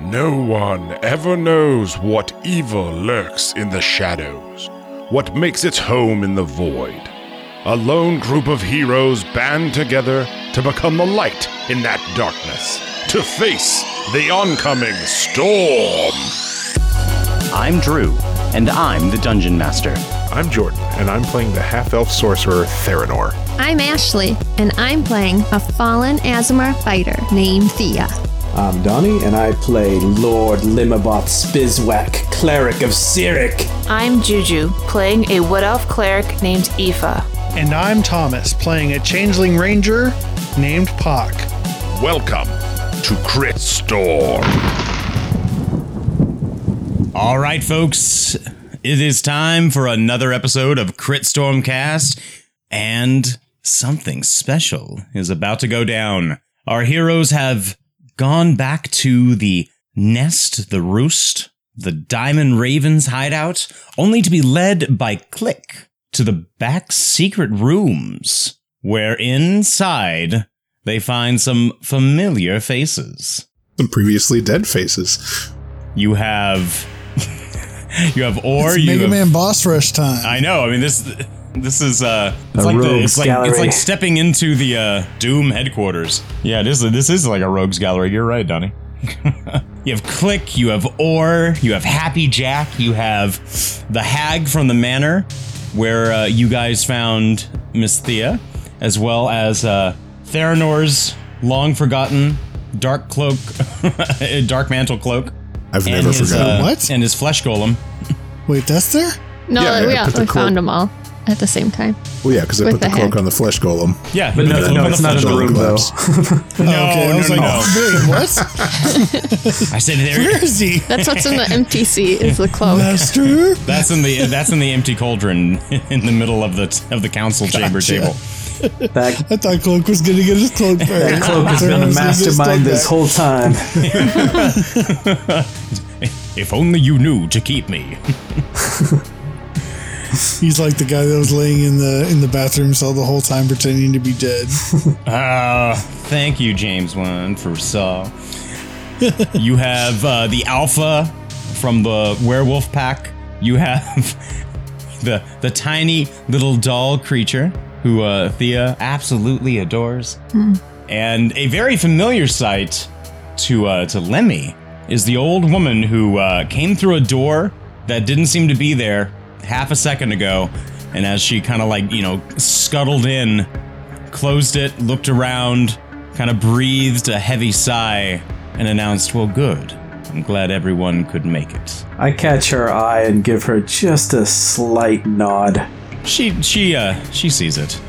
No one ever knows what evil lurks in the shadows, what makes its home in the void. A lone group of heroes band together to become the light in that darkness, to face the oncoming storm. I'm Drew, and I'm the Dungeon Master. I'm Jordan, and I'm playing the half elf sorcerer Theranor. I'm Ashley, and I'm playing a fallen Aasimar fighter named Thea. I'm Donnie, and I play Lord Limabot Spizwak, cleric of Cyric. I'm Juju, playing a Wood Elf cleric named Aoife. And I'm Thomas, playing a changeling ranger named Pock. Welcome to Crit Storm. All right, folks, it is time for another episode of Crit Storm Cast, and something special is about to go down. Our heroes have gone back to the nest, the roost, the Diamond Raven's hideout, only to be led by Click to the back secret rooms, where inside they find some familiar faces. Some previously dead faces. You have you have or It's you Mega have- Man boss rush time. I know. I mean this this is uh it's A like the, rogues it's like it's like stepping into the uh Doom headquarters. Yeah, this this is like a rogues gallery. You're right, Donnie. you have Click, you have Or, you have Happy Jack, you have the Hag from the Manor, where uh, you guys found Miss Thea, as well as uh, Theranor's long forgotten dark cloak, dark mantle cloak, I've never his, forgotten. uh, What? and his flesh golem. Wait, that's there? No, Yeah, we, yeah, all, the we cloak- found them all at the same time. well, yeah, because I with put the, the cloak head. on the flesh golem. Yeah, But with no, no, it's not in the golem. room, though. No, okay, I was no, like, no. wait, what? I said there. Where is he? That's what's in the empty seat is the cloak. Master? That's in the that's in the empty cauldron in the middle of the of the council chamber Gotcha. table. That, I thought Cloak was going to get his cloak back. that cloak has been the Theranor's gonna get his mastermind this back. whole time. If only you knew to keep me. He's like the guy that was laying in the in the bathroom cell the whole time pretending to be dead. Uh, thank you, James Wan, for Saw. you have uh, the alpha from the werewolf pack. You have the the tiny little doll creature who uh, Thea absolutely adores, and a very familiar sight to uh, to Lemmy is the old woman who uh, came through a door that didn't seem to be there half a second ago, and as she kind of like you know scuttled in, closed it, looked around, kind of breathed a heavy sigh, and announced, "Well, good. I'm glad everyone could make it." I catch her eye and give her just a slight nod. She she uh she sees it.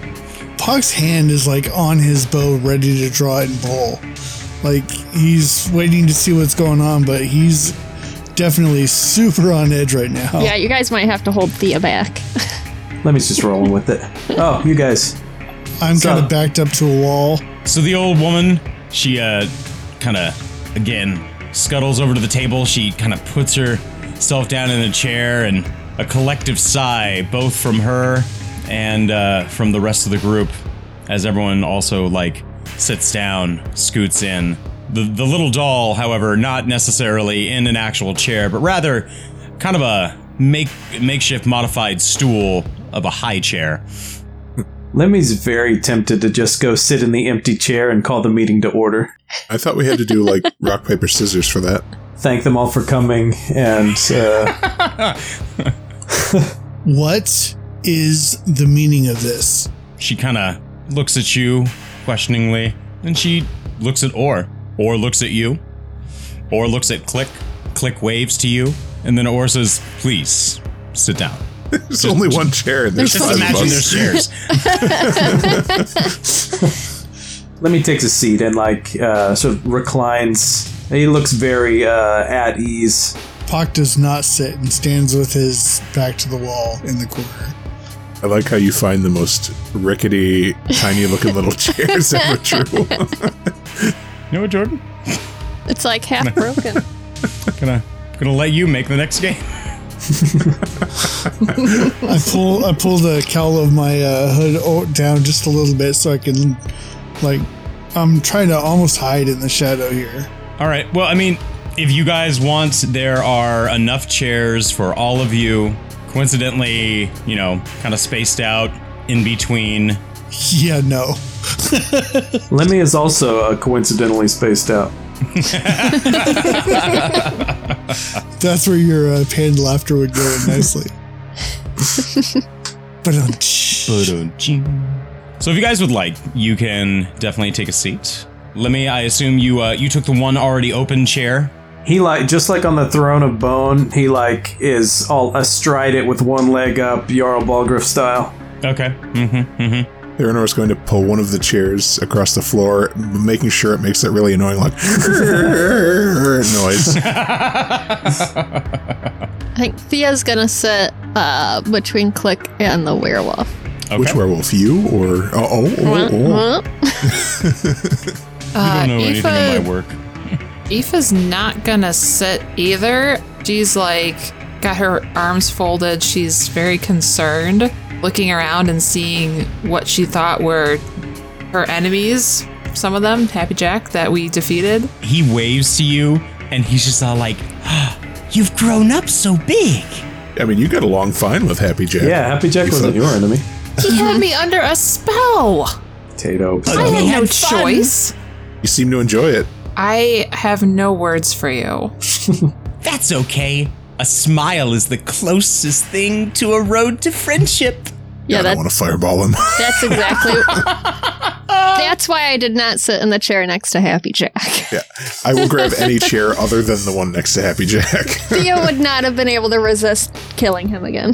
Puck's hand is like on his bow, ready to draw it and pull. Like he's waiting to see what's going on, but he's definitely super on edge right now. Yeah, you guys might have to hold Thea back. Let me just rolling with it. Oh, you guys. I'm So- kind of backed up to a wall. So the old woman, she uh kind of again scuttles over to the table. She kind of puts herself down in a chair and a collective sigh both from her and uh, from the rest of the group as everyone also like sits down, scoots in. The the little doll, however, not necessarily in an actual chair, but rather kind of a make makeshift modified stool of a high chair. Lemmy's very tempted to just go sit in the empty chair and call the meeting to order. I thought we had to do like rock paper scissors for that. Thank them all for coming and uh, What is the meaning of this? She kind of looks at you questioningly, and she looks at Or. Or looks at you. Or looks at Click. Click waves to you, and then Or says, "Please sit down." There's only one chair and there's Just five imagine there's us. chairs. Lemmy takes a seat and like uh, sort of reclines. He looks very uh, at ease. Puck does not sit and stands with his back to the wall in the corner. I like how you find the most rickety, tiny looking little chairs ever true. You know what, Jordan? It's like half broken. Gonna gonna let you make the next game. I pull I pull the cowl of my uh, hood down just a little bit so I can like I'm trying to almost hide in the shadow here. All right. Well, I mean, if you guys want, there are enough chairs for all of you. Coincidentally, you know, kind of spaced out in between. Yeah, no. Lemmy is also uh, coincidentally spaced out. That's where your uh, panned laughter would go in nicely. but So if you guys would like, you can definitely take a seat. Lemmy. I assume you uh, you took the one already open chair. He like just like on the throne of bone, he like is all astride it with one leg up, Jarl Balgruuf style. Okay. Mm-hmm. Mm-hmm. Eleanor is going to pull one of the chairs across the floor, making sure it makes that really annoying, like noise. I think Thea's gonna sit uh, between Click and the werewolf. Okay. Which werewolf, you or oh oh oh? oh. You don't know anything of my work. Aoife's not gonna sit either. She's like got her arms folded. She's very concerned, looking around and seeing what she thought were her enemies. Some of them, Happy Jack, that we defeated. He waves to you, and he's just all like, ah, "You've grown up so big." I mean, you got along fine with Happy Jack. Yeah, Happy Jack wasn't your enemy. He had me under a spell. Tato. I had no fun. choice. You seem to enjoy it. I have no words for you. That's okay. A smile is the closest thing to a road to friendship. Yeah, I don't want to fireball him. that's exactly. that's why I did not sit in the chair next to Happy Jack. yeah, I will grab any chair other than the one next to Happy Jack. Thea would not have been able to resist killing him again.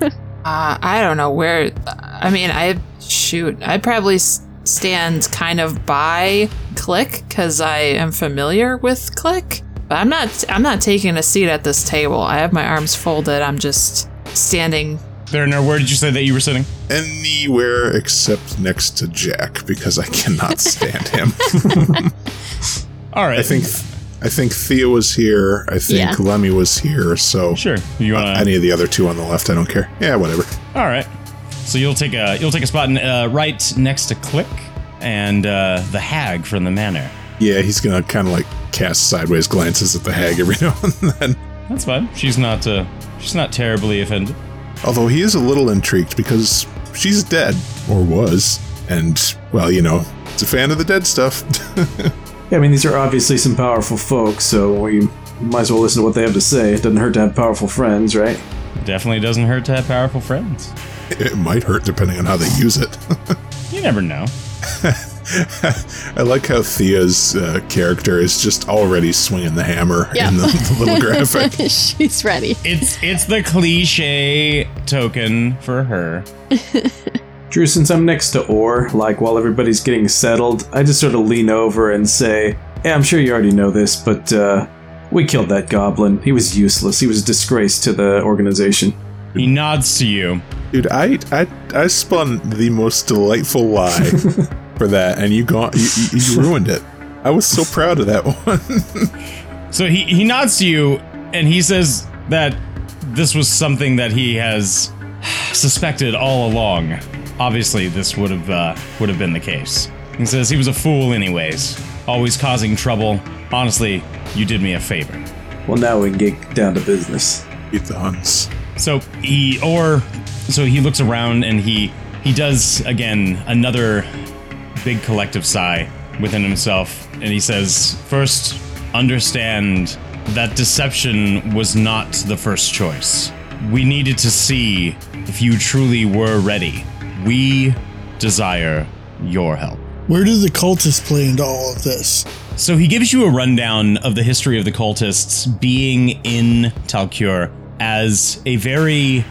Uh, I don't know where. I mean, I shoot. I'd probably stand kind of by Click because I am familiar with Click. But I'm not. I'm not taking a seat at this table. I have my arms folded. I'm just standing. There, where did you say that you were sitting? Anywhere except next to Jack because I cannot stand him. All right. I think I think Thea was here. I think Yeah. Lemmy was here. So Sure. You want to? any of the other two on the left, I don't care. Yeah, whatever. All right. So you'll take a you'll take a spot in, uh, right next to Click and uh, the hag from the manor. Yeah, he's gonna kind of like cast sideways glances at the hag every now and then. That's fine. She's not uh, she's not terribly offended. Although he is a little intrigued because she's dead or was, and well, you know, it's a fan of the dead stuff. Yeah, I mean, these are obviously some powerful folks, so we might as well listen to what they have to say. It doesn't hurt to have powerful friends, right? Definitely doesn't hurt to have powerful friends. it might hurt depending on how they use it. You never know. I like how Thea's uh, character is just already swinging the hammer Yeah. in the, the little graphic. She's ready. It's it's the cliche token for her. Drew, since I'm next to Orr, like while everybody's getting settled, I just sort of lean over and say, Yeah, I'm sure you already know this, but uh, we killed that goblin. He was useless. He was a disgrace to the organization. He nods to you. Dude, I, I I spun the most delightful lie for that, and you gone you, you, you ruined it. I was so proud of that one. So he, he nods to you and he says that this was something that he has suspected all along. Obviously, this would have uh, would have been the case. He says he was a fool, anyways, always causing trouble. Honestly, you did me a favor. Well, now we can get down to business. Eat the Huns. So he or so he looks around and he he does again another big collective sigh within himself and he says, "First, understand that deception was not the first choice. We needed to see if you truly were ready. We desire your help." where do the cultists play into all of this? So he gives you a rundown of the history of the cultists being in Talcure as a very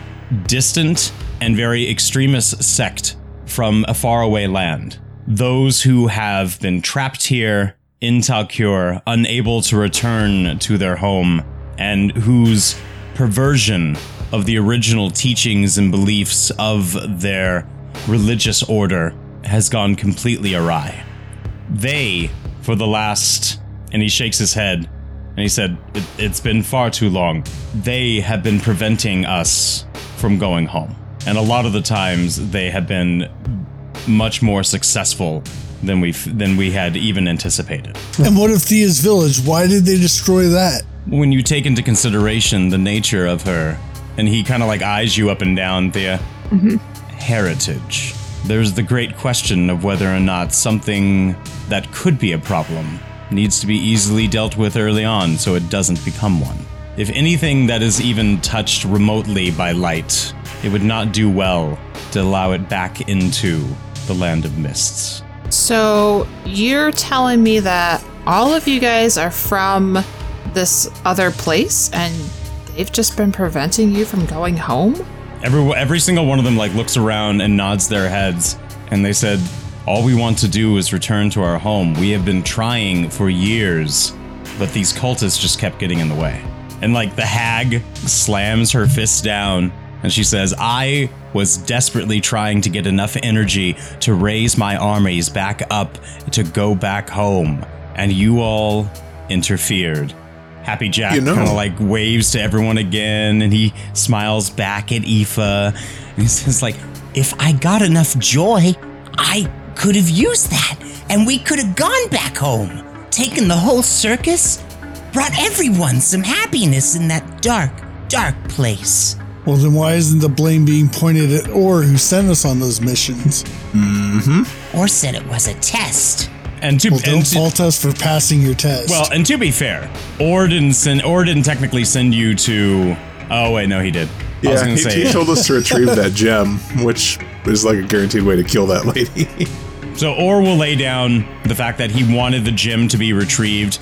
distant and very extremist sect from a faraway land. Those who have been trapped here in Talcure, unable to return to their home, and whose perversion of the original teachings and beliefs of their religious order has gone completely awry. They for the last and he shakes his head and he said it, it's been far too long. They have been preventing us from going home. And a lot of the times they have been much more successful than we than we had even anticipated. And what of Thea's village? Why did they destroy that? When you take into consideration the nature of her, and he kind of like eyes you up and down, Thea, mm-hmm. heritage. There's the great question of whether or not something that could be a problem needs to be easily dealt with early on so it doesn't become one. If anything that is even touched remotely by light, it would not do well to allow it back into the land of mists. So you're telling me that all of you guys are from this other place and they've just been preventing you from going home? Every every single one of them like looks around and nods their heads, and they said, "All we want to do is return to our home. We have been trying for years, but these cultists just kept getting in the way." And like the hag slams her fist down, and she says, "I was desperately trying to get enough energy to raise my armies back up to go back home, and you all interfered." Happy Jack You know- kind of like waves to everyone again, and he smiles back at Aoife. And he says, like, If I got enough joy, I could have used that, and we could have gone back home, taken the whole circus, brought everyone some happiness in that dark, dark place. Well, then why isn't the blame being pointed at Or who sent us on those missions? Mm-hmm. Or said it was a test. and to, Well, don't and to- fault us for passing your test. well, and to be fair, Or didn't send, Or didn't technically send you to. Oh wait, no, he did. I was Yeah, gonna he, say. he told us to retrieve that gem, which is like a guaranteed way to kill that lady. So Or will lay down the fact that he wanted the gem to be retrieved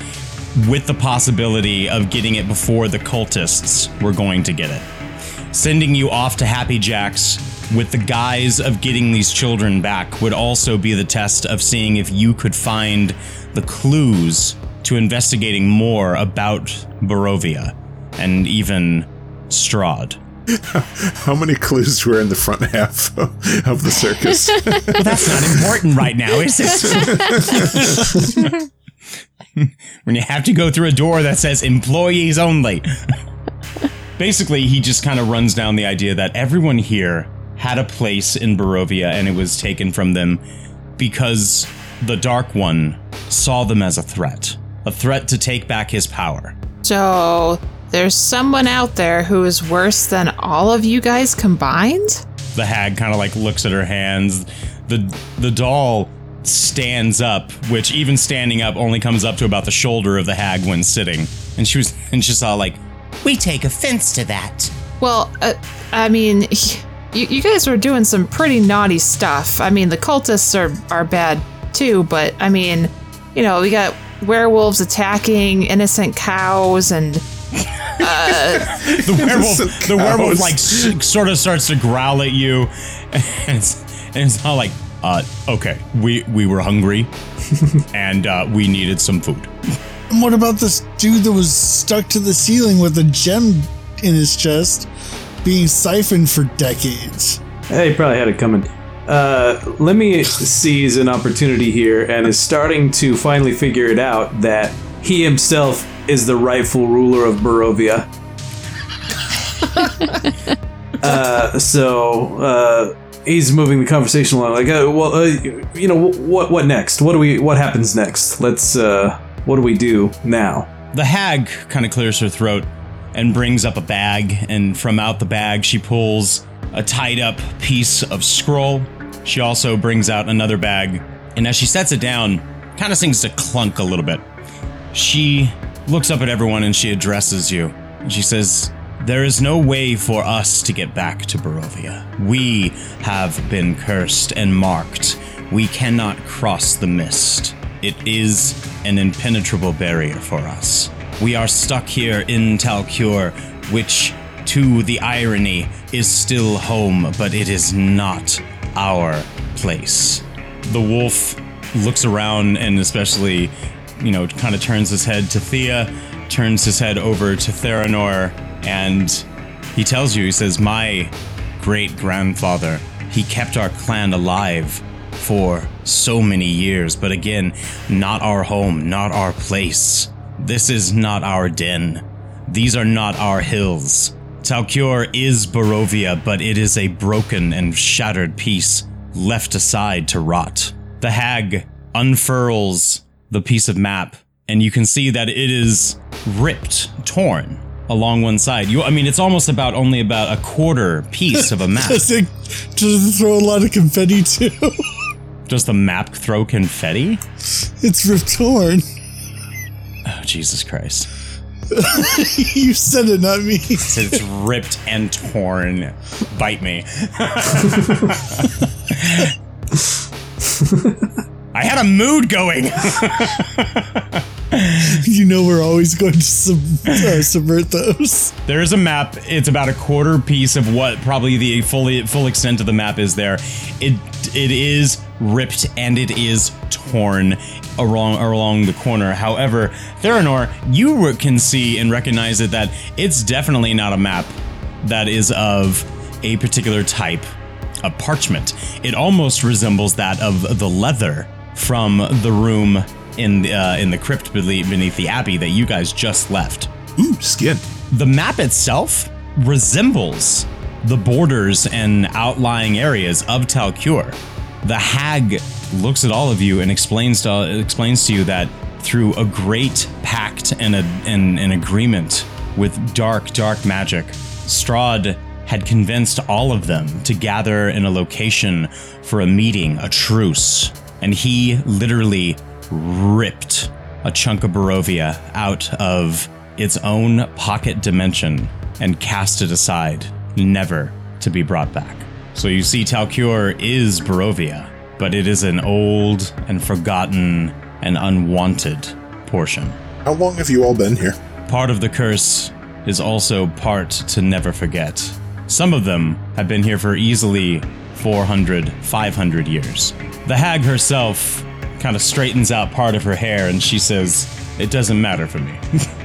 with the possibility of getting it before the cultists were going to get it. Sending you off to Happy Jacks with the guise of getting these children back would also be the test of seeing if you could find the clues to investigating more about Barovia and even Strahd. How many clues were in the front half of the circus? Well, that's not important right now, is it? when you have to go through a door that says employees only. Basically, he just kind of runs down the idea that everyone here had a place in Barovia and it was taken from them because the Dark One saw them as a threat. A threat to take back his power. So there's someone out there who is worse than all of you guys combined? The hag kind of like looks at her hands. The the doll stands up, which even standing up only comes up to about the shoulder of the hag when sitting. And she was and she saw like we take offense to that. Well, uh, I mean, you, you guys were doing some pretty naughty stuff. I mean, the cultists are, are bad too, but I mean, you know, we got werewolves attacking innocent cows and the werewolf the werewolf like sort of starts to growl at you and it's, and it's not like uh okay we we were hungry and uh we needed some food and what about this dude that was stuck to the ceiling with a gem in his chest, being siphoned for decades? Hey, he probably had it coming. Uh, let me sees an opportunity here and is starting to finally figure it out that he himself is the rightful ruler of Barovia. uh, so uh, he's moving the conversation along. Like, uh, well, uh, you know, what what next? What do we? What happens next? Let's. What do we do now? the hag kind of clears her throat and brings up a bag and from out the bag she pulls a tied up piece of scroll she also brings out another bag and as she sets it down kind of seems to clunk a little bit she looks up at everyone and she addresses you she says there is no way for us to get back to Barovia. We have been cursed and marked. We cannot cross the mist. It is an impenetrable barrier for us. We are stuck here in Talcure, which, to the irony, is still home, but it is not our place. The wolf looks around and especially, you know, kind of turns his head to Thea, turns his head over to Theranor, and he tells you, he says, My great grandfather, he kept our clan alive for so many years, but again, not our home, not our place. This is not our den. These are not our hills. Talcure is Barovia, but it is a broken and shattered piece left aside to rot. The hag unfurls the piece of map, and you can see that it is ripped, torn along one side. You, I mean, it's almost about only about a quarter piece of a map. Does it, does it throw a lot of confetti too? Does the map throw confetti? it's ripped torn. Oh, Jesus Christ. you said it, not me. It's ripped and torn. Bite me. I had a mood going. you know we're always going to sub- uh, subvert those. There is a map. It's about a quarter piece of what probably the fully full extent of the map is there. It it is ripped and it is torn along along the corner. However, Theranor, you can see and recognize it that it's definitely not a map that is of a particular type of parchment. It almost resembles that of the leather from the room in the, uh, in the crypt beneath the abbey that you guys just left. Ooh, skin. The map itself resembles the borders and outlying areas of Talcure. The hag looks at all of you and explains to explains to you that through a great pact and a, and an agreement with dark, dark magic, Strahd had convinced all of them to gather in a location for a meeting, a truce, and he literally ripped a chunk of Barovia out of its own pocket dimension and cast it aside, never to be brought back. So you see, Talcure is Barovia, but it is an old and forgotten and unwanted portion. How long have you all been here? Part of the curse is also part to never forget. Some of them have been here for easily 400, 500 years. The hag herself kind of straightens out part of her hair and she says, It doesn't matter for me.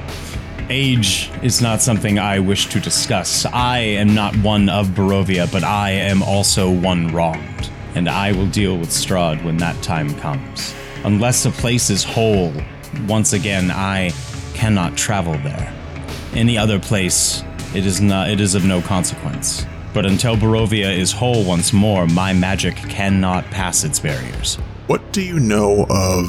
Age is not something I wish to discuss. I am not one of Barovia, but I am also one wronged. And I will deal with Strahd when that time comes. Unless a place is whole, once again, I cannot travel there. Any other place, it is not it is of no consequence. But until Barovia is whole once more, my magic cannot pass its barriers. What do you know of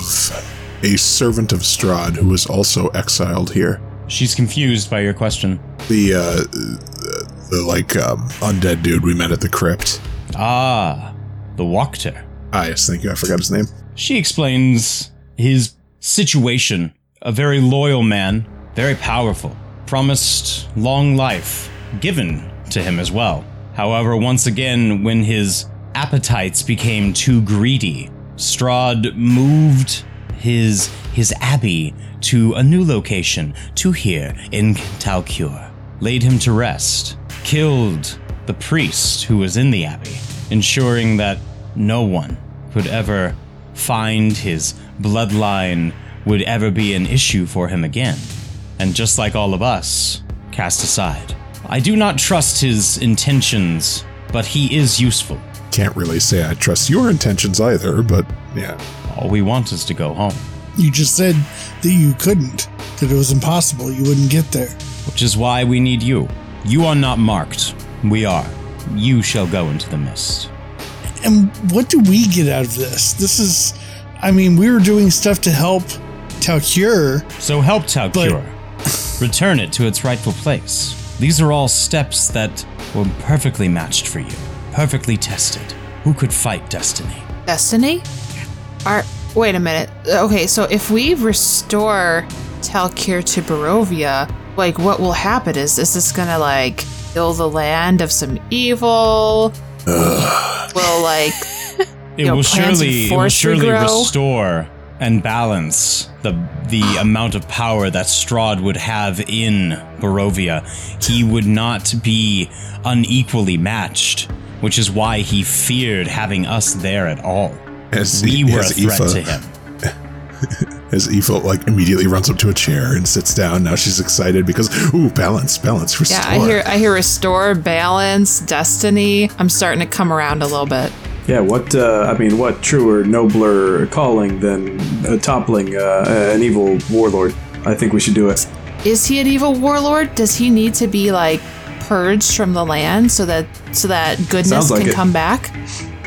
a servant of Strahd who was also exiled here? She's confused by your question. The, uh, the, like, um, undead dude we met at the crypt. Ah, the Wachter. Ah, yes, thank you. I forgot his name. She explains his situation. A very loyal man, very powerful, promised long life, given to him as well. However, once again, when his appetites became too greedy, Strahd moved his his abbey to a new location, to here in Talcure, laid him to rest, killed the priest who was in the abbey, ensuring that no one could ever find his bloodline would ever be an issue for him again. And just like all of us, cast aside. I do not trust his intentions, but he is useful. Can't really say I trust your intentions either, but yeah. All we want is to go home, You just said that you couldn't, that it was impossible. You wouldn't get there. which is why we need you. You are not marked. We are. You shall go into the mist. And what do we get out of this? This is, I mean, we were doing stuff to help Talcure. So help Talcure. Return it to its rightful place. These are all steps that were perfectly matched for you, perfectly tested. Who could fight destiny? Destiny? Are wait a minute. Okay, so if we restore Talcure to Barovia, like what will happen? Is is this gonna like fill the land of some evil? Will like It know, will plants and surely, it will surely regrow. restore and balance the the amount of power that Strahd would have in Barovia. He would not be unequally matched, which is why he feared having us there at all. As, We were a as threat Aoife- to him. As Aoife, like, immediately runs up to a chair and sits down. Now she's excited because, ooh, balance, balance, restore. yeah, I hear I hear restore, balance, destiny. I'm starting to come around a little bit. Yeah, what, uh, I mean, what truer, nobler calling than uh, toppling uh, an evil warlord? I think we should do it. Is he an evil warlord? Does he need to be like purged from the land so that so that goodness like can it. come back?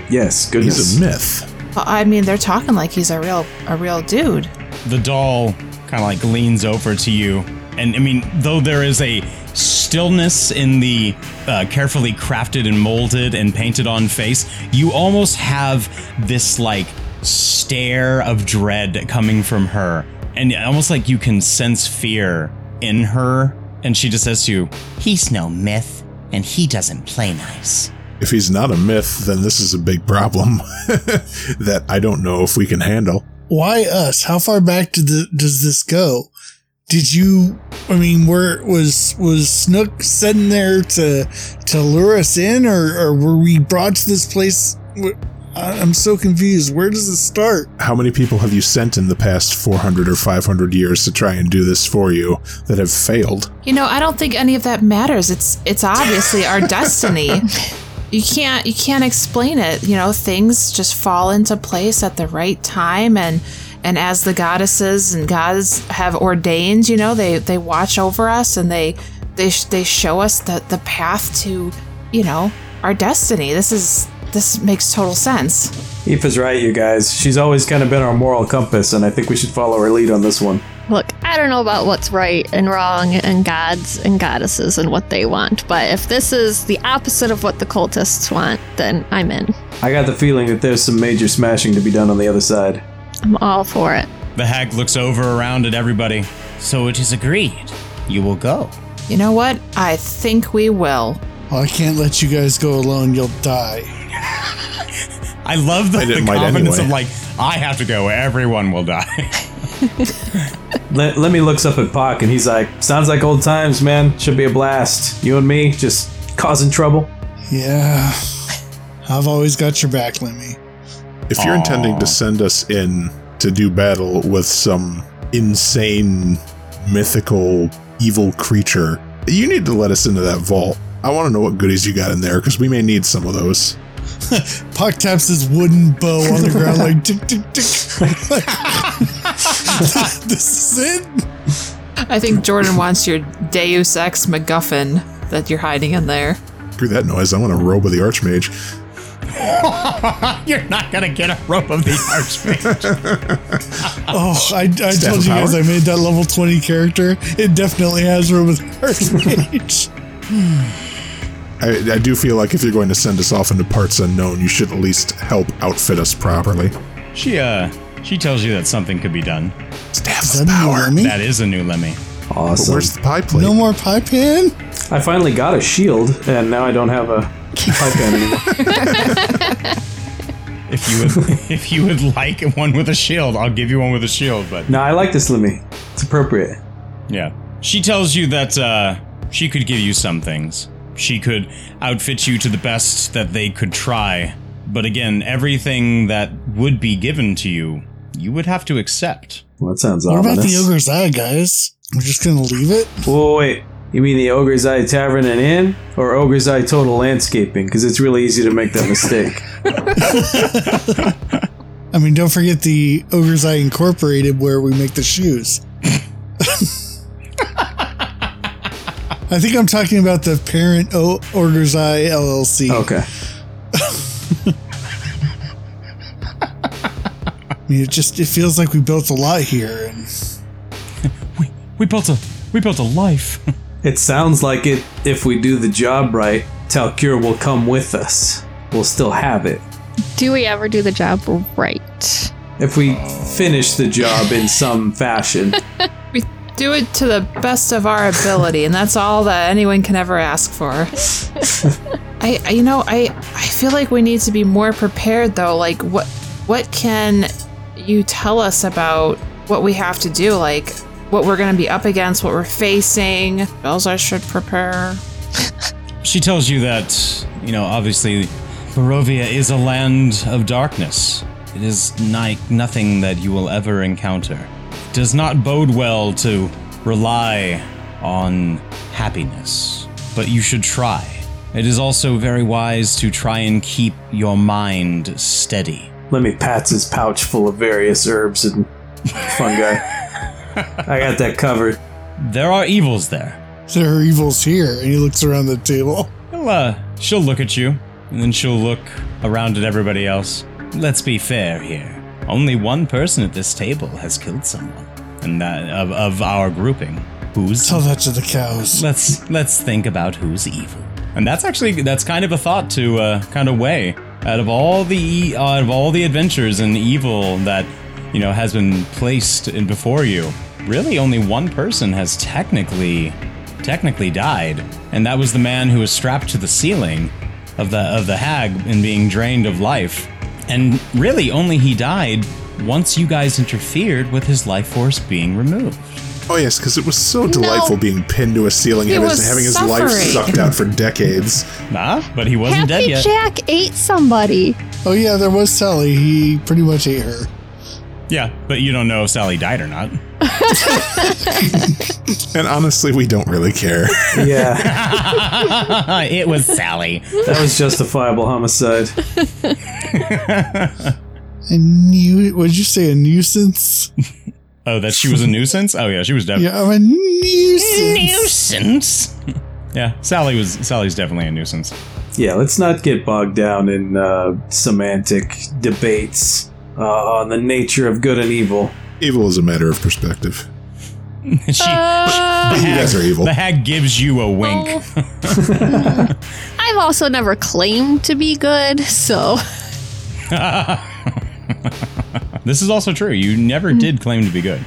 Yes, goodness. He's a myth. Well, I mean, they're talking like he's a real a real dude. The doll kind of like leans over to you. And I mean, though there is a stillness in the uh, carefully crafted and molded and painted on face, you almost have this like stare of dread coming from her. And almost like you can sense fear in her. And she just says to you, He's no myth, and he doesn't play nice. If he's not a myth, then this is a big problem that I don't know if we can handle. Why us? How far back did the, does this go? Did you? I mean, where was was Snook sitting there to to lure us in, or, or were we brought to this place? Wh- I- I'm so confused. Where does it start? How many people have you sent in the past 400 or 500 years to try and do this for you that have failed? You know, I don't think any of that matters. It's it's obviously our destiny. You can't you can't explain it. You know, things just fall into place at the right time and and as the goddesses and gods have ordained, you know, they they watch over us and they they sh- they show us the the path to, you know, our destiny. This is this makes total sense. Aoife's right, you guys. She's always kind of been our moral compass, and I think we should follow her lead on this one. Look, I don't know about what's right and wrong and gods and goddesses and what they want, but if this is the opposite of what the cultists want, then I'm in. I got the feeling that there's some major smashing to be done on the other side. I'm all for it. the hag looks over around at everybody. So it is agreed. You will go. You know what? I think we will. Well, I can't let you guys go alone. You'll die. I love the, I the confidence anyway. of like, I have to go, everyone will die. Let, Lemmy looks up at Pock and he's like, Sounds like old times, man. Should be a blast. You and me just causing trouble. Yeah, I've always got your back, Lemmy. If you're intending to send us in to do battle with some insane, mythical, evil creature, you need to let us into that vault. I want to know what goodies you got in there because we may need some of those. Puck taps his wooden bow on the ground like tick tick tick. this is it. I think Jordan wants your Deus Ex MacGuffin that you're hiding in there. Screw that noise. I want a robe of the Archmage. You're not gonna get a rope of the archmage. Oh, I, I told of you guys? I made that level 20 character. It definitely has room with Archmage. I, I do feel like if you're going to send us off into parts unknown, you should at least help outfit us properly. she uh she tells you that something could be done. Staff Is of that new power. Lemmy? That is a new Lemmy. But Awesome. where's the pie plate? No more pie pan? I finally got a shield, and now I don't have a pipe pen anymore. If you would if you would like one with a shield, I'll give you one with a shield, but No, I like this Lemmy. It's appropriate. Yeah. She tells you that uh, she could give you some things. She could outfit you to the best that they could try. But again, everything that would be given to you, you would have to accept. Well, that sounds What about the ogre's eye, guys? We're just gonna leave it? Whoa, wait. You mean the Ogre's Eye Tavern and Inn? Or Ogre's Eye Total Landscaping? Because it's really easy to make that mistake. I mean, don't forget the Ogre's Eye Incorporated where we make the shoes. I think I'm talking about the parent o- Ogre's Eye LLC. Okay. I mean, it just it feels like we built a lot here, and We we built a we built a life. It sounds like it. If we do the job right, Talcure will come with us. We'll still have it. Do we ever do the job right? If we finish the job in some fashion. We do it to the best of our ability, and that's all that anyone can ever ask for. I, I you know, I I feel like we need to be more prepared though. Like what what can you tell us about what we have to do? Like what we're gonna be up against, what we're facing, spells I should prepare. she tells you that, you know, obviously Barovia is a land of darkness. It is ni- nothing that you will ever encounter. It does not bode well to rely on happiness, but you should try. It is also very wise to try and keep your mind steady. Lemmy pats his pouch full of various herbs and fungi. I got that covered. There are evils there. there are evils here. And he looks around the table. She'll, uh, she'll look at you, and then she'll look around at everybody else. let's be fair here. Only one person at this table has killed someone, and that of, of our grouping. Who's Tell that to the cows. let's let's think about who's evil. And that's actually that's kind of a thought to uh, kind of weigh out of all the out of all the adventures and evil that you know has been placed in before you. Really, only one person has technically technically died, and that was the man who was strapped to the ceiling of the of the hag and being drained of life. And really, only he died once you guys interfered with his life force being removed. Oh yes, because it was so delightful being pinned to a ceiling He and was having his life sucked out for decades. Nah, but he wasn't dead Happy yet. Jack ate somebody. Oh yeah, there was Sally. He pretty much ate her. Yeah, but you don't know if Sally died or not. And honestly, we don't really care. Yeah, it was Sally. that was justifiable homicide. A nu- What'd you say? A nuisance? Oh, that she was a nuisance? Oh yeah, she was definitely. Yeah, I'm a nuisance. Nuisance. Yeah, Sally was. Sally's definitely a nuisance. Yeah, let's not get bogged down in uh, semantic debates uh, on the nature of good and evil. Evil is a matter of perspective. she, But uh, you guys are evil. the hag gives you a wink. Oh. I've also never claimed to be good, so This is also true. You never did claim to be good.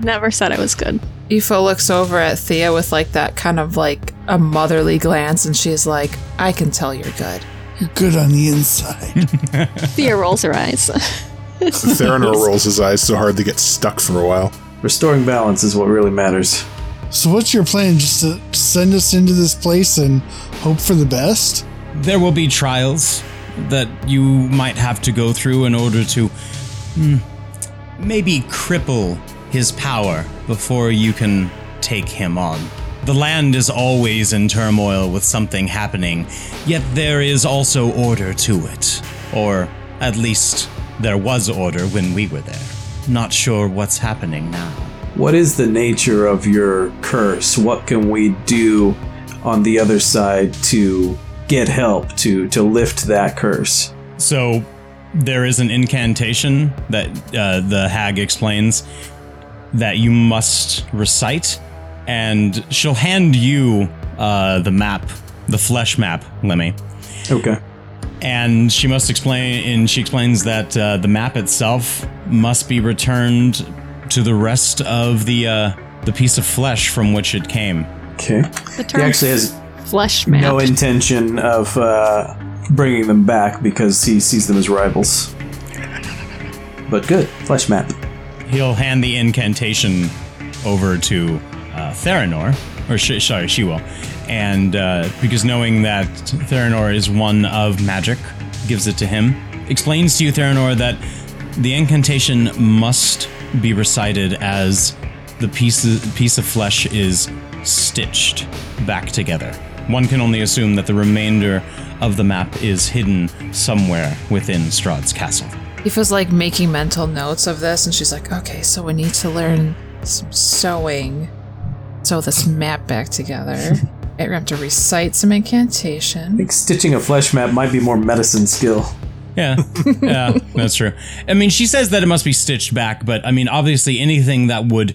never said I was good. Aoife looks over at Thea with like that kind of like a motherly glance, and she's like, "I can tell you're good." You're good on the inside. Thea rolls her eyes. Theranor rolls his eyes so hard they get stuck for a while. Restoring balance is what really matters. so what's your plan? Just to send us into this place and hope for the best? There will be trials that you might have to go through in order to hmm, maybe cripple his power before you can take him on. The land is always in turmoil with something happening, yet there is also order to it. Or at least there was order when we were there. Not sure what's happening now. What is the nature of your curse? What can we do on the other side to get help to to lift that curse? So there is an incantation that uh, the hag explains that you must recite, and she'll hand you uh, the map, the flesh map, Lemmy. Okay. And she must explain, and she explains that uh, the map itself must be returned to the rest of the uh, the piece of flesh from which it came. Okay. The He term actually has flesh map. no intention of uh, bringing them back because he sees them as rivals. But good. Flesh map. He'll hand the incantation over to uh, Theranor, or sh- sorry, she will, and uh, because knowing that Theranor is one of magic, gives it to him. Explains to you, Theranor, that the incantation must be recited as the piece of, piece of flesh is stitched back together. One can only assume that the remainder of the map is hidden somewhere within Strahd's castle. He Aoife's like making mental notes of this, and she's like, "Okay, so we need to learn some sewing, sew this map back together. We're gonna have to recite some incantation. I incantation." think stitching a flesh map might be more medicine skill. Yeah, yeah, that's true. I mean, she says that it must be stitched back, but I mean, obviously, anything that would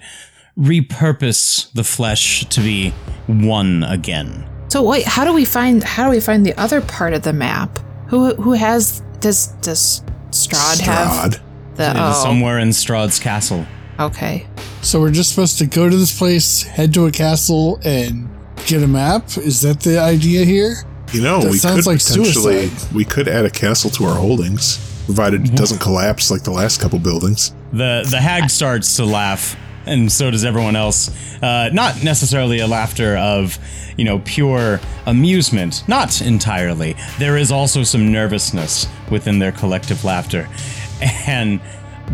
repurpose the flesh to be one again. So wait, how do we find how do we find the other part of the map? Who who has does does Strahd, have Strahd. the It is oh, somewhere in Strahd's castle. okay. So we're just supposed to go to this place, head to a castle, and get a map. Is that the idea here? You know, That we sounds could like potentially suicide. we could add a castle to our holdings, provided it doesn't collapse like the last couple buildings. The the hag starts to laugh, and so does everyone else. Uh, not necessarily a laughter of, you know, pure amusement. Not entirely. There is also some nervousness within their collective laughter, and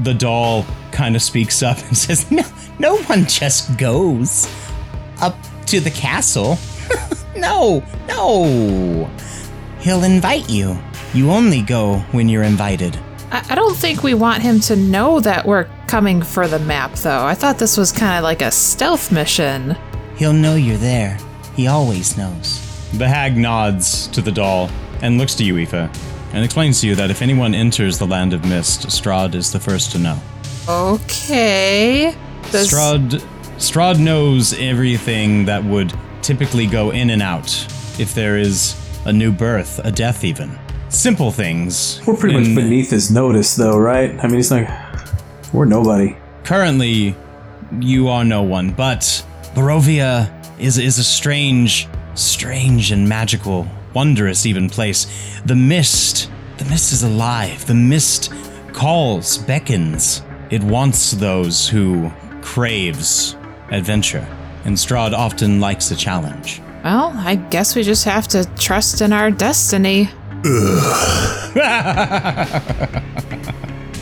the doll kind of speaks up and says, No, no one just goes up to the castle. no, no. He'll invite you. You only go when you're invited. I, I don't think we want him to know that we're coming for the map though. I thought this was kind of like a stealth mission. He'll know you're there. He always knows. The hag nods to the doll and looks to you, Aoife, and explains to you that if anyone enters the land of mist, Strahd is the first to know. Okay. Does- Strahd, Strahd knows everything that would typically go in and out if there is a new birth, a death, even. Simple things. We're pretty In- much beneath his notice, though, right? I mean, he's like, we're nobody. Currently, you are no one, but Barovia is is a strange, strange and magical, wondrous even place. The mist, the mist is alive. The mist calls, beckons. It wants those who craves adventure, and Strahd often likes a challenge. Well, I guess we just have to trust in our destiny.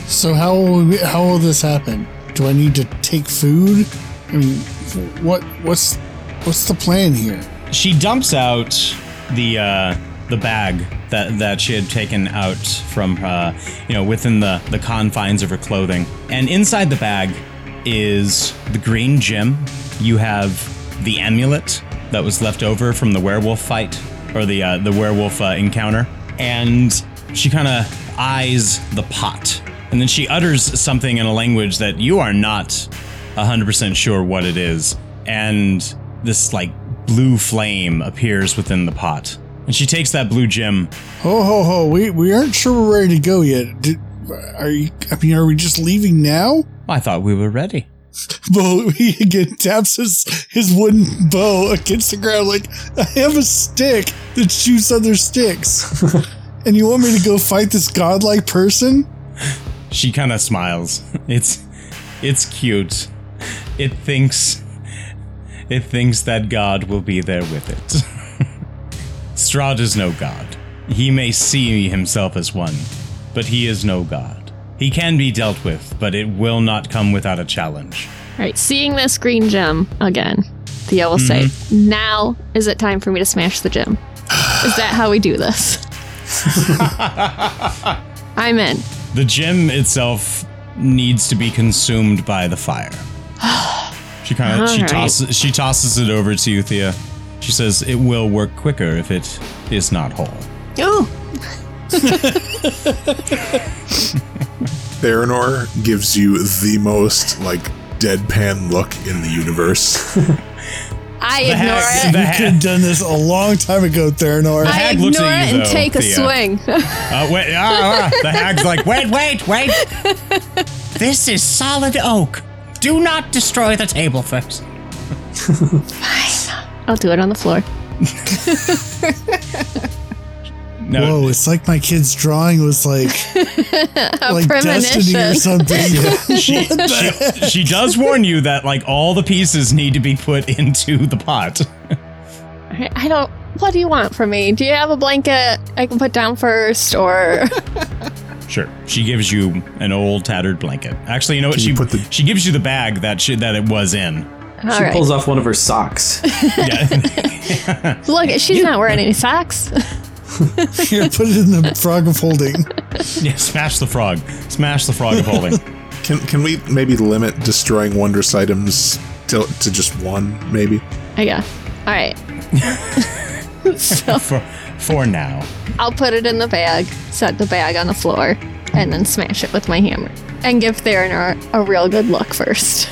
So how will we, how will this happen? Do I need to take food? I mean, what what's what's the plan here? she dumps out the uh, the bag that that she had taken out from uh, you know within the the confines of her clothing, and inside the bag is the green gem. You have the amulet that was left over from the werewolf fight or the uh, the werewolf uh, encounter, and she kind of eyes the pot, and then she utters something in a language that you are not 100% sure what it is. And this like blue flame appears within the pot. And she takes that blue gem. Ho ho ho! We we aren't sure we're ready to go yet. Did, are you? I mean, are we just leaving now? I thought we were ready. Bo he again taps his his wooden bow against the ground like I have a stick that shoots other sticks. and you want me to go fight this godlike person? She kind of smiles. It's it's cute. It thinks it thinks that God will be there with it. Strahd is no god. He may see himself as one, but he is no god. He can be dealt with, but it will not come without a challenge. All right, seeing this green gem again, Theo will say, mm-hmm. Now is it time for me to smash the gem? Is that how we do this? I'm in. The gem itself needs to be consumed by the fire. She kind of she Alright. tosses she tosses it over to you, Thea. She says it will work quicker if it is not whole. Ooh, Theranor gives you the most like deadpan look in the universe. I The ignore hag- it. the You hag- could have done this a long time ago, Theranor. I hag looks ignore at it you, and though, take a swing. Uh, wait, ah, ah, the hag's like, wait, wait, wait. This is solid oak. Do not destroy the table first. I'll do it on the floor. No, Whoa, it's like my kid's drawing was like like destiny or premonition. something. she, she, she does warn you that like all the pieces need to be put into the pot. I I don't. What do you want from me? Do you have a blanket I can put down first, or Sure. She gives you an old tattered blanket. Actually, you know what? Can She you put the- she gives you the bag that she, that it was in. all she right? pulls off one of her socks. Look, she's not wearing any socks. Here, put it in the frog of holding. yeah. Smash the frog. Smash the frog of holding. Can can we maybe limit destroying wondrous items to, to just one, maybe? Oh, yeah. All right. so for for now. I'll put it in the bag, set the bag on the floor, and then smash it with my hammer, and give Theranor a real good look first.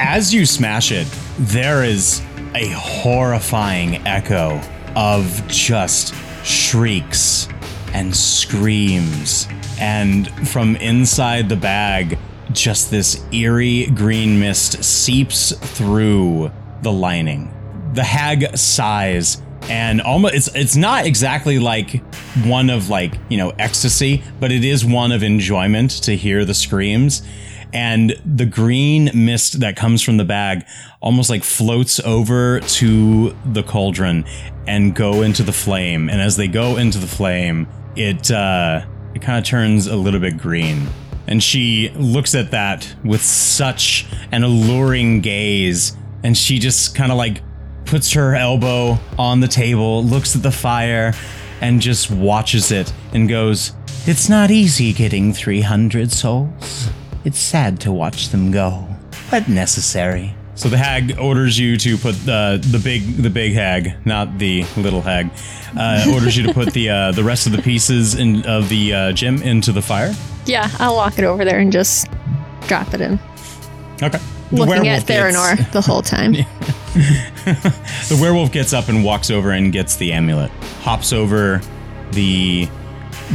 As you smash it, there is a horrifying echo of just shrieks and screams. And from inside the bag, just this eerie green mist seeps through the lining. The hag sighs and almost it's it's not exactly like one of like, you know, ecstasy, but it is one of enjoyment to hear the screams and the green mist that comes from the bag almost like floats over to the cauldron and go into the flame and as they go into the flame it uh it kind of turns a little bit green and she looks at that with such an alluring gaze and she just kind of like puts her elbow on the table looks at the fire and just watches it and goes It's not easy getting 300 souls. It's sad to watch them go, but necessary. So the hag orders you to put uh, the big the big hag, not the little hag, uh, orders you to put the uh, the rest of the pieces in, of the uh, gem into the fire. Yeah, I'll walk it over there and just drop it in. Okay. The Looking werewolf at gets- Theranor the whole time. The werewolf gets up and walks over and gets the amulet, hops over the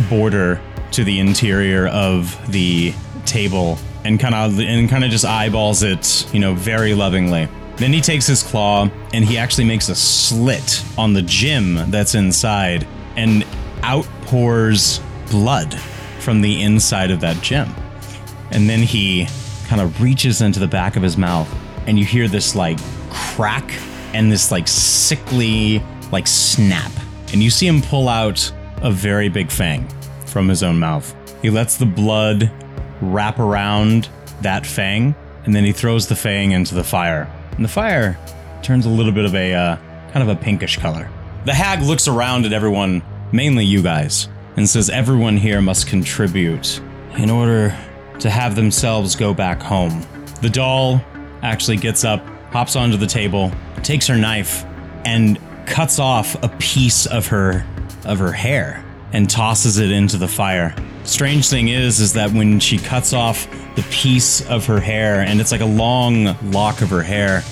border to the interior of the table, and kind of and kind of just eyeballs it, you know, very lovingly. Then he takes his claw and he actually makes a slit on the gem that's inside, and out pours blood from the inside of that gem. And then he kind of reaches into the back of his mouth, and you hear this like crack and this like sickly like snap. And you see him pull out a very big fang from his own mouth. He lets the blood wrap around that fang, and then he throws the fang into the fire. And the fire turns a little bit of a uh, kind of a pinkish color. The hag looks around at everyone, mainly you guys, and says everyone here must contribute in order to have themselves go back home. The doll actually gets up, hops onto the table, takes her knife, and cuts off a piece of her of her hair and tosses it into the fire. Strange thing is is that when she cuts off the piece of her hair and it's like a long lock of her hair,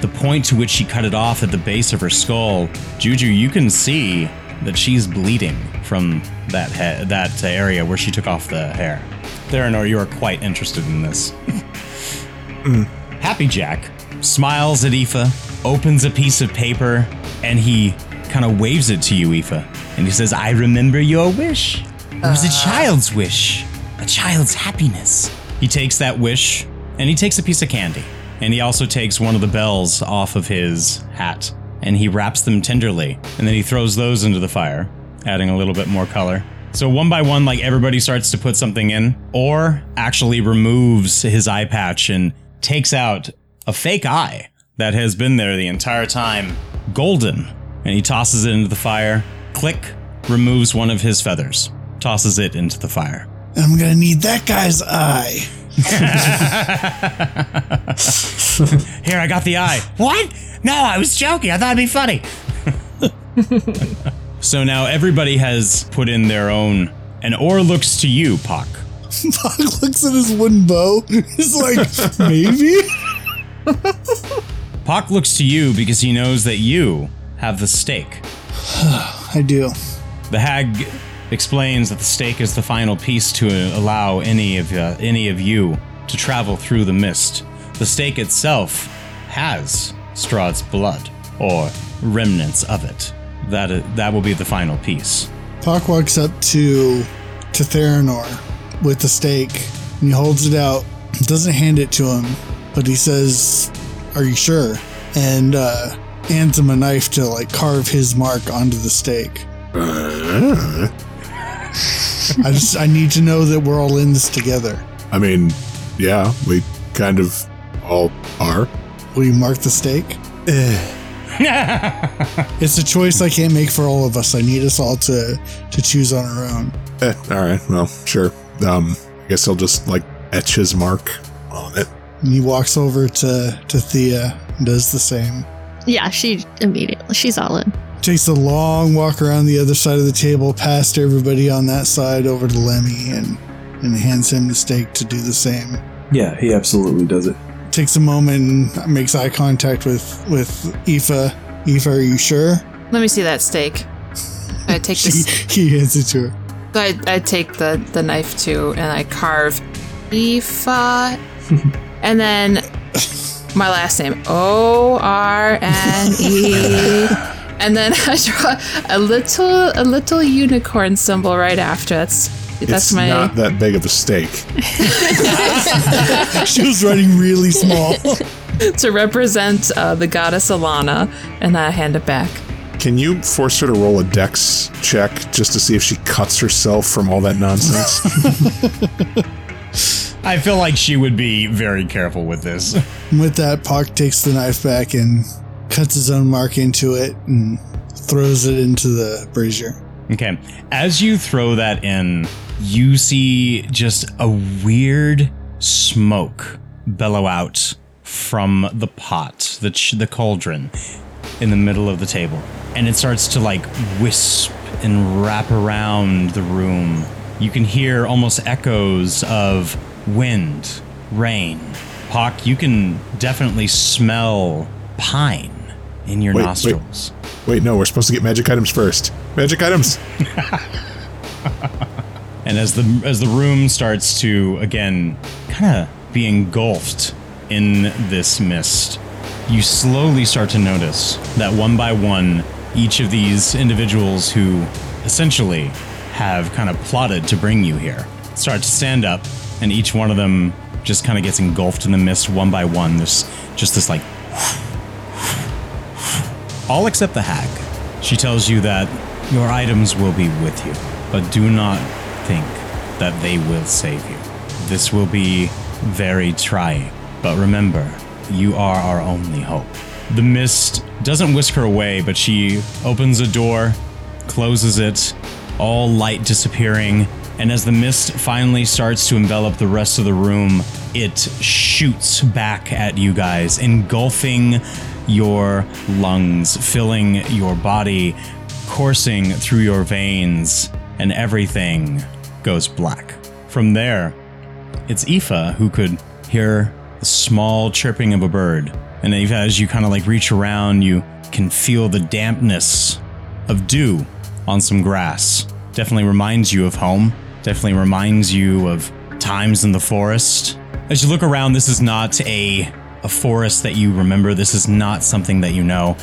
the point to which she cut it off at the base of her skull, Juju, you can see that she's bleeding from that he- that area where she took off the hair. Theranor, you are quite interested in this. Mm. Happy Jack smiles at Aoife, opens a piece of paper, and he kind of waves it to you, Aoife. And he says, I remember your wish. It was a uh. child's wish, a child's happiness. He takes that wish and he takes a piece of candy. And he also takes one of the bells off of his hat and he wraps them tenderly. And then he throws those into the fire, adding a little bit more color. So one by one, like everybody starts to put something in, or actually removes his eye patch and takes out a fake eye that has been there the entire time, golden. And he tosses it into the fire. Click, removes one of his feathers, tosses it into the fire. I'm gonna need that guy's eye. Here, I got the eye. What? No, I was joking. I thought it'd be funny. So now everybody has put in their own. And Or looks to you, Pock. Puck looks at his wooden bow. He's like, maybe? Pock looks to you because he knows that you have the stake. I do. The hag explains that the stake is the final piece to allow any of uh, any of you to travel through the mist. The stake itself has Strahd's blood or remnants of it. That i- that will be the final piece. Puck walks up to to Theranor with the stake and he holds it out. Doesn't hand it to him, but he says, "Are you sure?" And uh, hands him a knife to like carve his mark onto the stake. Uh, I just I need to know that we're all in this together. I mean, yeah, we kind of all are. Will you mark the stake? It's a choice I can't make for all of us. I need us all to to choose on our own. Eh, all right, well, sure. Um, I guess I'll just like etch his mark on it. And he walks over to to Thea and does the same. Yeah, she immediately, she's all in. Takes a long walk around the other side of the table, past everybody on that side, over to Lemmy, and and hands him the stake to do the same. Yeah, he absolutely does it. Takes a moment and makes eye contact with with Aoife. Aoife, are you sure? Let me see that stake. I take She, this. he hands it to her. I, I take the, the knife too and I carve Aoife. and then my last name O R N E. And then I draw a little a little unicorn symbol right after. That's that's it's my not that big of a stake. She was writing really small. to represent uh, the goddess Alana, and I hand it back. Can you force her to roll a dex check just to see if she cuts herself from all that nonsense? I feel like she would be very careful with this. And with that, Puck takes the knife back and cuts his own mark into it and throws it into the brazier. Okay. As you throw that in, you see just a weird smoke bellow out from the pot, the ch- the cauldron, in the middle of the table, and it starts to like wisp and wrap around the room. You can hear almost echoes of wind, rain. Hawk, you can definitely smell pine in your Wait, wait. nostrils. Wait, no, we're supposed to get magic items first. Magic items. And as the as the room starts to again kind of be engulfed in this mist, you slowly start to notice that one by one, each of these individuals who essentially have kind of plotted to bring you here start to stand up, and each one of them just kind of gets engulfed in the mist one by one. There's just this like all except the hag. She tells you that your items will be with you, but do not think that they will save you. This will be very trying, but remember, you are our only hope. The mist doesn't whisk her away, but she opens a door, closes it, all light disappearing, and as the mist finally starts to envelop the rest of the room, it shoots back at you guys, engulfing your lungs, filling your body, coursing through your veins, and everything goes black. From there, it's Aoife who could hear the small chirping of a bird. And Aoife, as you kind of like reach around, you can feel the dampness of dew on some grass. Definitely reminds you of home. Definitely reminds you of times in the forest. As you look around, this is not a a forest that you remember. This is not something that you know.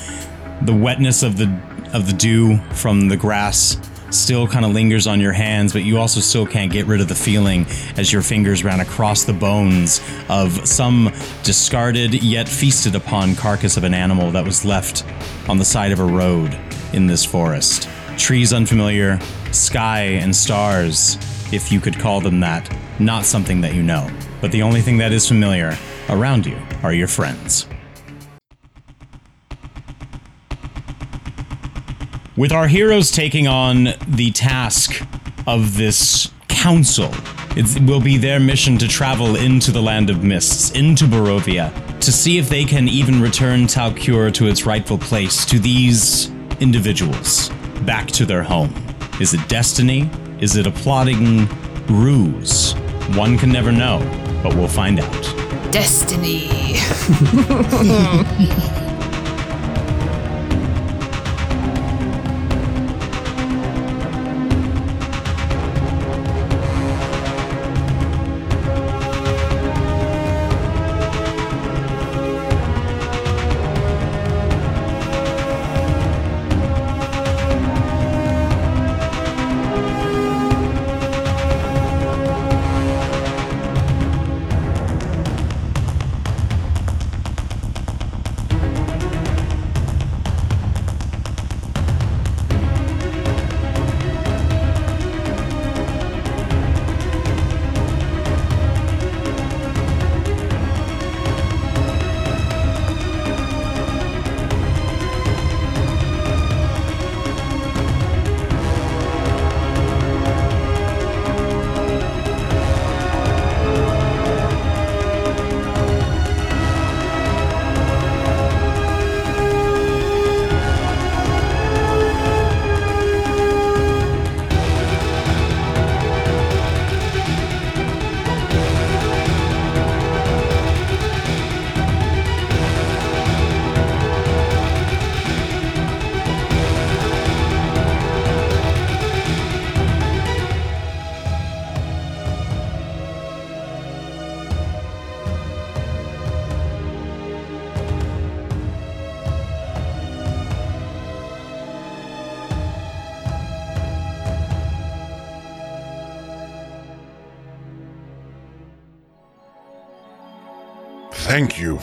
The wetness of the of the dew from the grass still kind of lingers on your hands, but you also still can't get rid of the feeling as your fingers ran across the bones of some discarded yet feasted upon carcass of an animal that was left on the side of a road in this forest. Trees unfamiliar, sky and stars, if you could call them that, not something that you know. But the only thing that is familiar around you are your friends. With our heroes taking on the task of this council, it will be their mission to travel into the land of mists, into Barovia, to see if they can even return Talcure to its rightful place, to these individuals, back to their home. Is it destiny? Is it a plotting ruse? One can never know, but we'll find out. Destiny.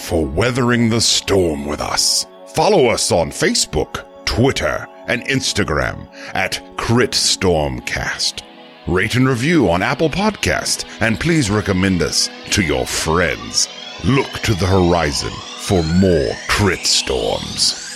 for weathering the storm with us. Follow us on Facebook, Twitter, and Instagram at Crit Stormcast. Rate and review on Apple Podcast, and please recommend us to your friends. Look to the horizon for more crit storms.